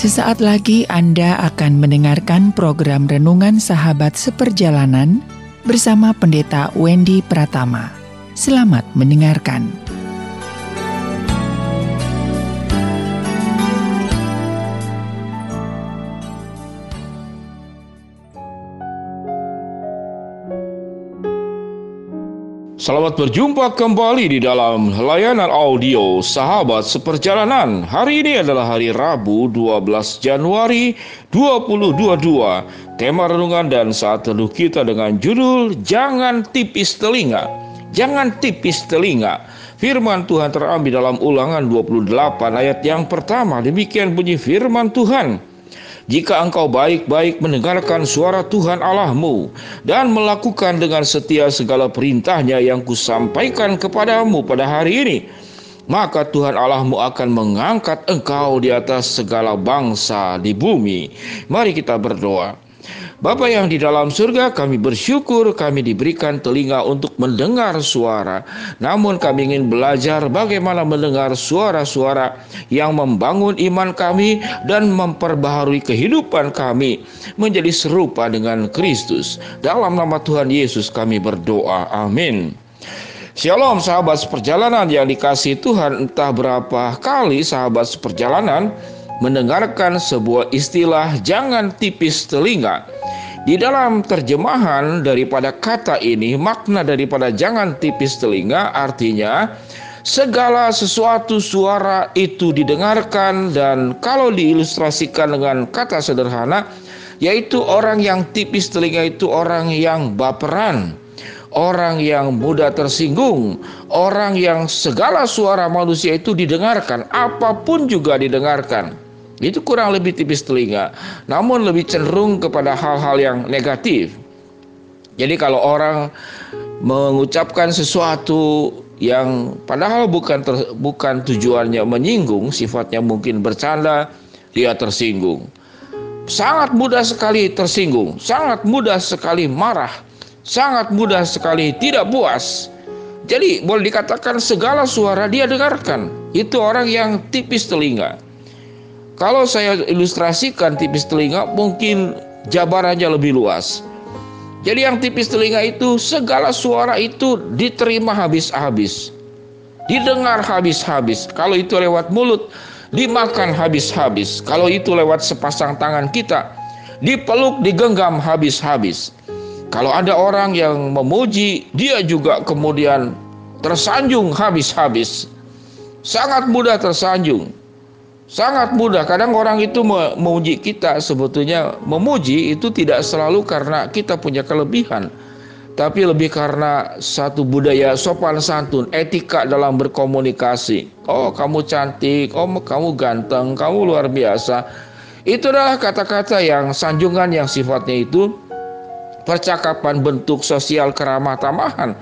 Sesaat lagi Anda akan mendengarkan program Renungan Sahabat Seperjalanan bersama Pendeta Wendy Pratama. Selamat mendengarkan. Selamat berjumpa kembali di dalam layanan audio Sahabat Seperjalanan. Hari ini adalah hari Rabu 12 Januari 2022. Tema renungan dan saat teduh kita dengan judul Jangan Tipis Telinga. Jangan tipis telinga. Firman Tuhan terambil dalam Ulangan 28 ayat yang pertama. Demikian bunyi firman Tuhan. Jika engkau baik-baik mendengarkan suara Tuhan Allahmu dan melakukan dengan setia segala perintahnya yang kusampaikan kepadamu pada hari ini, maka Tuhan Allahmu akan mengangkat engkau di atas segala bangsa di bumi. Mari kita berdoa. Bapa yang di dalam surga, kami bersyukur kami diberikan telinga untuk mendengar suara. Namun kami ingin belajar bagaimana mendengar suara-suara yang membangun iman kami dan memperbaharui kehidupan kami menjadi serupa dengan Kristus. Dalam nama Tuhan Yesus kami berdoa. Amin. Shalom sahabat seperjalanan yang dikasih Tuhan entah berapa kali sahabat seperjalanan mendengarkan sebuah istilah jangan tipis telinga di dalam terjemahan daripada kata ini, makna daripada jangan tipis telinga artinya segala sesuatu suara itu didengarkan dan kalau diilustrasikan dengan kata sederhana yaitu orang yang tipis telinga itu orang yang baperan orang yang mudah tersinggung, orang yang segala suara manusia itu didengarkan, apa pun juga didengarkan. Itu kurang lebih tipis telinga, namun lebih cenderung kepada hal-hal yang negatif. Jadi kalau orang mengucapkan sesuatu yang padahal bukan ter, bukan tujuannya menyinggung, sifatnya mungkin bercanda, dia tersinggung. Sangat mudah sekali tersinggung, sangat mudah sekali marah, sangat mudah sekali tidak puas. Jadi boleh dikatakan segala suara dia dengarkan. Itu orang yang tipis telinga. Kalau saya ilustrasikan tipis telinga, mungkin jabarannya lebih luas. Jadi yang tipis telinga itu segala suara itu diterima habis-habis. Didengar habis-habis. Kalau itu lewat mulut, dimakan habis-habis. Kalau itu lewat sepasang tangan kita, dipeluk, digenggam habis-habis. Kalau ada orang yang memuji, dia juga kemudian tersanjung habis-habis. Sangat mudah tersanjung. Sangat mudah. Kadang orang itu memuji kita sebetulnya memuji itu tidak selalu karena kita punya kelebihan. Tapi lebih karena satu budaya sopan santun, etika dalam berkomunikasi. Oh, kamu cantik, oh kamu ganteng, kamu luar biasa. Itu adalah kata-kata yang sanjungan yang sifatnya itu percakapan bentuk sosial keramah tamahan.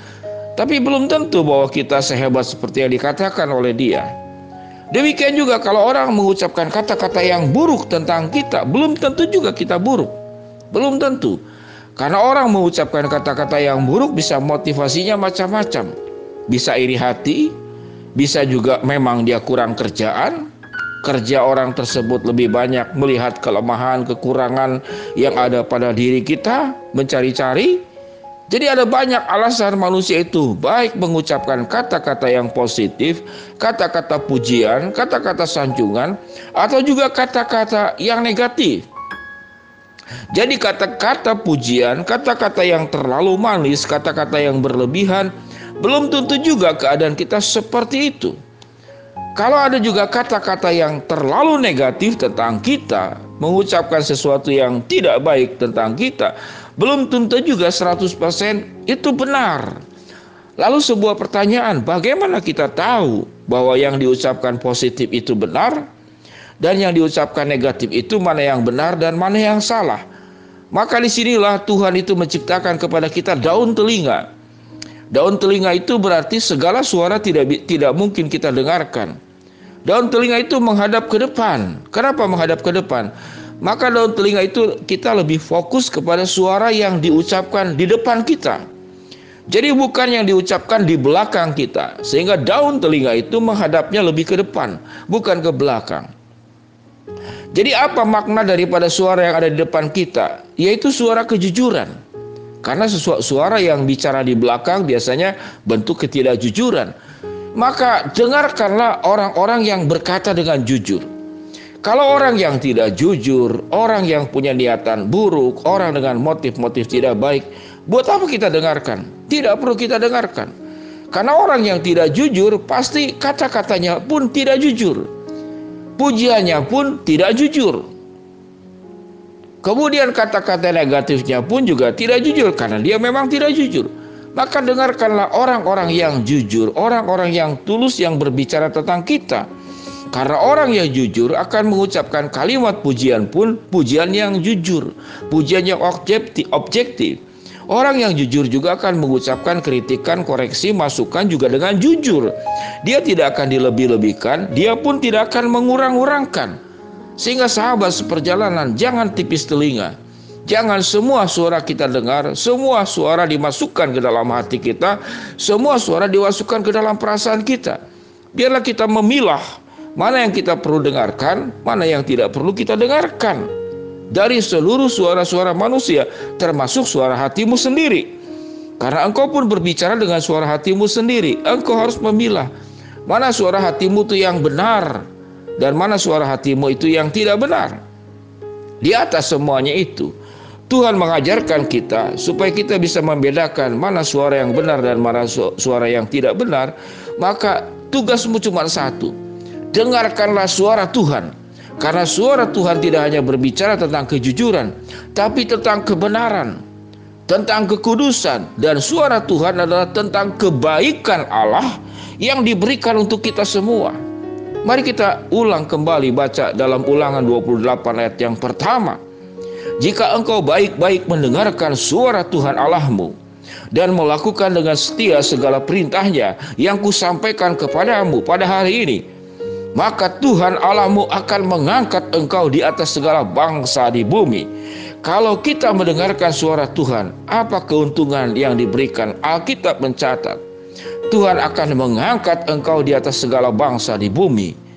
Tapi belum tentu bahwa kita sehebat seperti yang dikatakan oleh dia. Demikian juga kalau orang mengucapkan kata-kata yang buruk tentang kita, belum tentu juga kita buruk. Belum tentu. Karena orang mengucapkan kata-kata yang buruk bisa motivasinya macam-macam. Bisa iri hati, bisa juga memang dia kurang kerjaan, kerja orang tersebut lebih banyak melihat kelemahan, kekurangan yang ada pada diri kita, mencari-cari, jadi ada banyak alasan manusia itu baik mengucapkan kata-kata yang positif, kata-kata pujian, kata-kata sanjungan, atau juga kata-kata yang negatif. Jadi kata-kata pujian, kata-kata yang terlalu manis, kata-kata yang berlebihan, belum tentu juga keadaan kita seperti itu. Kalau ada juga kata-kata yang terlalu negatif tentang kita, mengucapkan sesuatu yang tidak baik tentang kita, belum tentu juga 100% itu benar. Lalu sebuah pertanyaan, bagaimana kita tahu bahwa yang diucapkan positif itu benar dan yang diucapkan negatif itu mana yang benar dan mana yang salah? Maka di sinilah Tuhan itu menciptakan kepada kita daun telinga. Daun telinga itu berarti segala suara tidak tidak mungkin kita dengarkan. Daun telinga itu menghadap ke depan. Kenapa menghadap ke depan? maka daun telinga itu kita lebih fokus kepada suara yang diucapkan di depan kita. Jadi bukan yang diucapkan di belakang kita, sehingga daun telinga itu menghadapnya lebih ke depan, bukan ke belakang. Jadi apa makna daripada suara yang ada di depan kita? Yaitu suara kejujuran. Karena sesuatu suara yang bicara di belakang biasanya bentuk ketidakjujuran. Maka dengarkanlah orang-orang yang berkata dengan jujur. Kalau orang yang tidak jujur, orang yang punya niatan buruk, orang dengan motif-motif tidak baik, buat apa kita dengarkan? Tidak perlu kita dengarkan. Karena orang yang tidak jujur pasti kata-katanya pun tidak jujur pujiannya pun tidak jujur. Kemudian kata-kata negatifnya pun juga tidak jujur karena dia memang tidak jujur. Maka dengarkanlah orang-orang yang jujur, orang-orang yang tulus yang berbicara tentang kita. Karena orang yang jujur akan mengucapkan kalimat pujian pun pujian yang jujur, pujian yang objektif. Orang yang jujur juga akan mengucapkan kritikan, koreksi, masukan juga dengan jujur. Dia tidak akan dilebih-lebihkan, dia pun tidak akan mengurang-urangkan. Sehingga sahabat seperjalanan jangan tipis telinga. Jangan semua suara kita dengar, semua suara dimasukkan ke dalam hati kita, semua suara dimasukkan ke dalam perasaan kita. Biarlah kita memilah mana yang kita perlu dengarkan, mana yang tidak perlu kita dengarkan dari seluruh suara-suara manusia, termasuk suara hatimu sendiri. Karena engkau pun berbicara dengan suara hatimu sendiri, engkau harus memilah mana suara hatimu itu yang benar dan mana suara hatimu itu yang tidak benar. Di atas semuanya itu, Tuhan mengajarkan kita supaya kita bisa membedakan mana suara yang benar dan mana suara yang tidak benar. Maka tugasmu cuma satu: dengarkanlah suara Tuhan karena suara Tuhan tidak hanya berbicara tentang kejujuran, tapi tentang kebenaran, tentang kekudusan, dan suara Tuhan adalah tentang kebaikan Allah yang diberikan untuk kita semua. Mari kita ulang kembali baca dalam ulangan 28 ayat yang pertama. Jika engkau baik-baik mendengarkan suara Tuhan Allahmu, dan melakukan dengan setia segala perintahnya yang kusampaikan kepadamu pada hari ini, maka Tuhan Allahmu akan mengangkat engkau di atas segala bangsa di bumi. Kalau kita mendengarkan suara Tuhan, apa keuntungan yang diberikan? Alkitab mencatat, Tuhan akan mengangkat engkau di atas segala bangsa di bumi.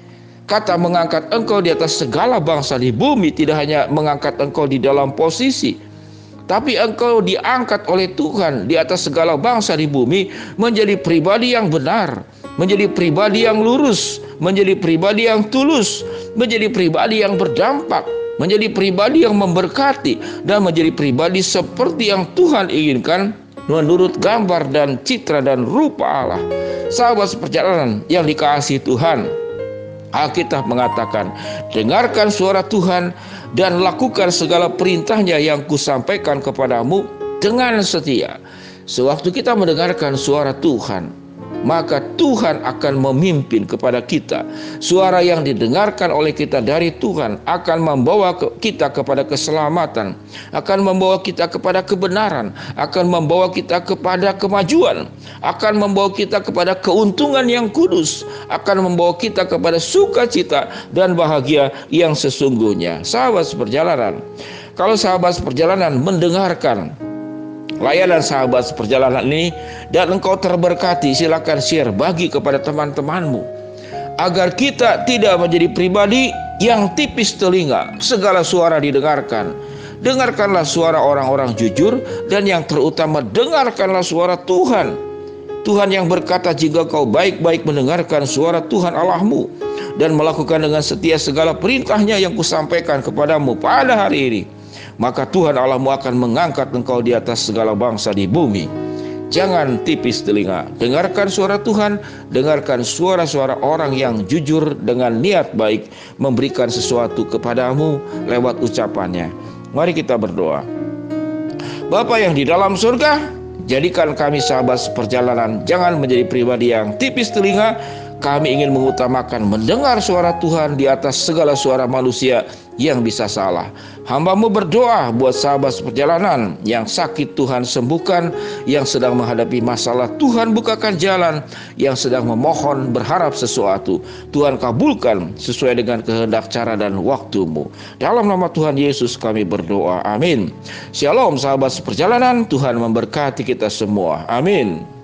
Kata mengangkat engkau di atas segala bangsa di bumi tidak hanya mengangkat engkau di dalam posisi, tapi engkau diangkat oleh Tuhan di atas segala bangsa di bumi menjadi pribadi yang benar, menjadi pribadi yang lurus, menjadi pribadi yang tulus, menjadi pribadi yang berdampak, menjadi pribadi yang memberkati, dan menjadi pribadi seperti yang Tuhan inginkan menurut gambar dan citra dan rupa Allah. Sahabat seperjalanan yang dikasihi Tuhan, Alkitab mengatakan, dengarkan suara Tuhan dan lakukan segala perintahnya yang kusampaikan kepadamu dengan setia. Sewaktu kita mendengarkan suara Tuhan, maka Tuhan akan memimpin kepada kita. Suara yang didengarkan oleh kita dari Tuhan akan membawa kita kepada keselamatan, akan membawa kita kepada kebenaran, akan membawa kita kepada kemajuan, akan membawa kita kepada keuntungan yang kudus, akan membawa kita kepada sukacita dan bahagia yang sesungguhnya. Sahabat seperjalanan, kalau sahabat seperjalanan mendengarkan layanan sahabat seperjalanan ini dan engkau terberkati silakan share bagi kepada teman-temanmu. Agar kita tidak menjadi pribadi yang tipis telinga segala suara didengarkan. Dengarkanlah suara orang-orang jujur dan yang terutama dengarkanlah suara Tuhan. Tuhan yang berkata jika kau baik-baik mendengarkan suara Tuhan Allahmu dan melakukan dengan setia segala perintahnya yang kusampaikan kepadamu pada hari ini maka Tuhan Allahmu akan mengangkat engkau di atas segala bangsa di bumi. Jangan tipis telinga, dengarkan suara Tuhan, dengarkan suara-suara orang yang jujur dengan niat baik memberikan sesuatu kepadamu lewat ucapannya. Mari kita berdoa. Bapa yang di dalam surga, jadikan kami sahabat seperjalanan, jangan menjadi pribadi yang tipis telinga, kami ingin mengutamakan mendengar suara Tuhan di atas segala suara manusia yang bisa salah. Hambamu berdoa buat sahabat seperjalanan yang sakit Tuhan sembuhkan, yang sedang menghadapi masalah Tuhan bukakan jalan, yang sedang memohon berharap sesuatu. Tuhan kabulkan sesuai dengan kehendak cara dan waktumu. Dalam nama Tuhan Yesus kami berdoa. Amin. Shalom sahabat seperjalanan, Tuhan memberkati kita semua. Amin.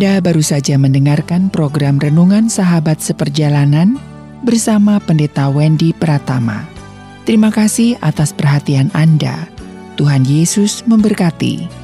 Anda baru saja mendengarkan program Renungan Sahabat Seperjalanan bersama Pendeta Wendy Pratama. Terima kasih atas perhatian Anda. Tuhan Yesus memberkati.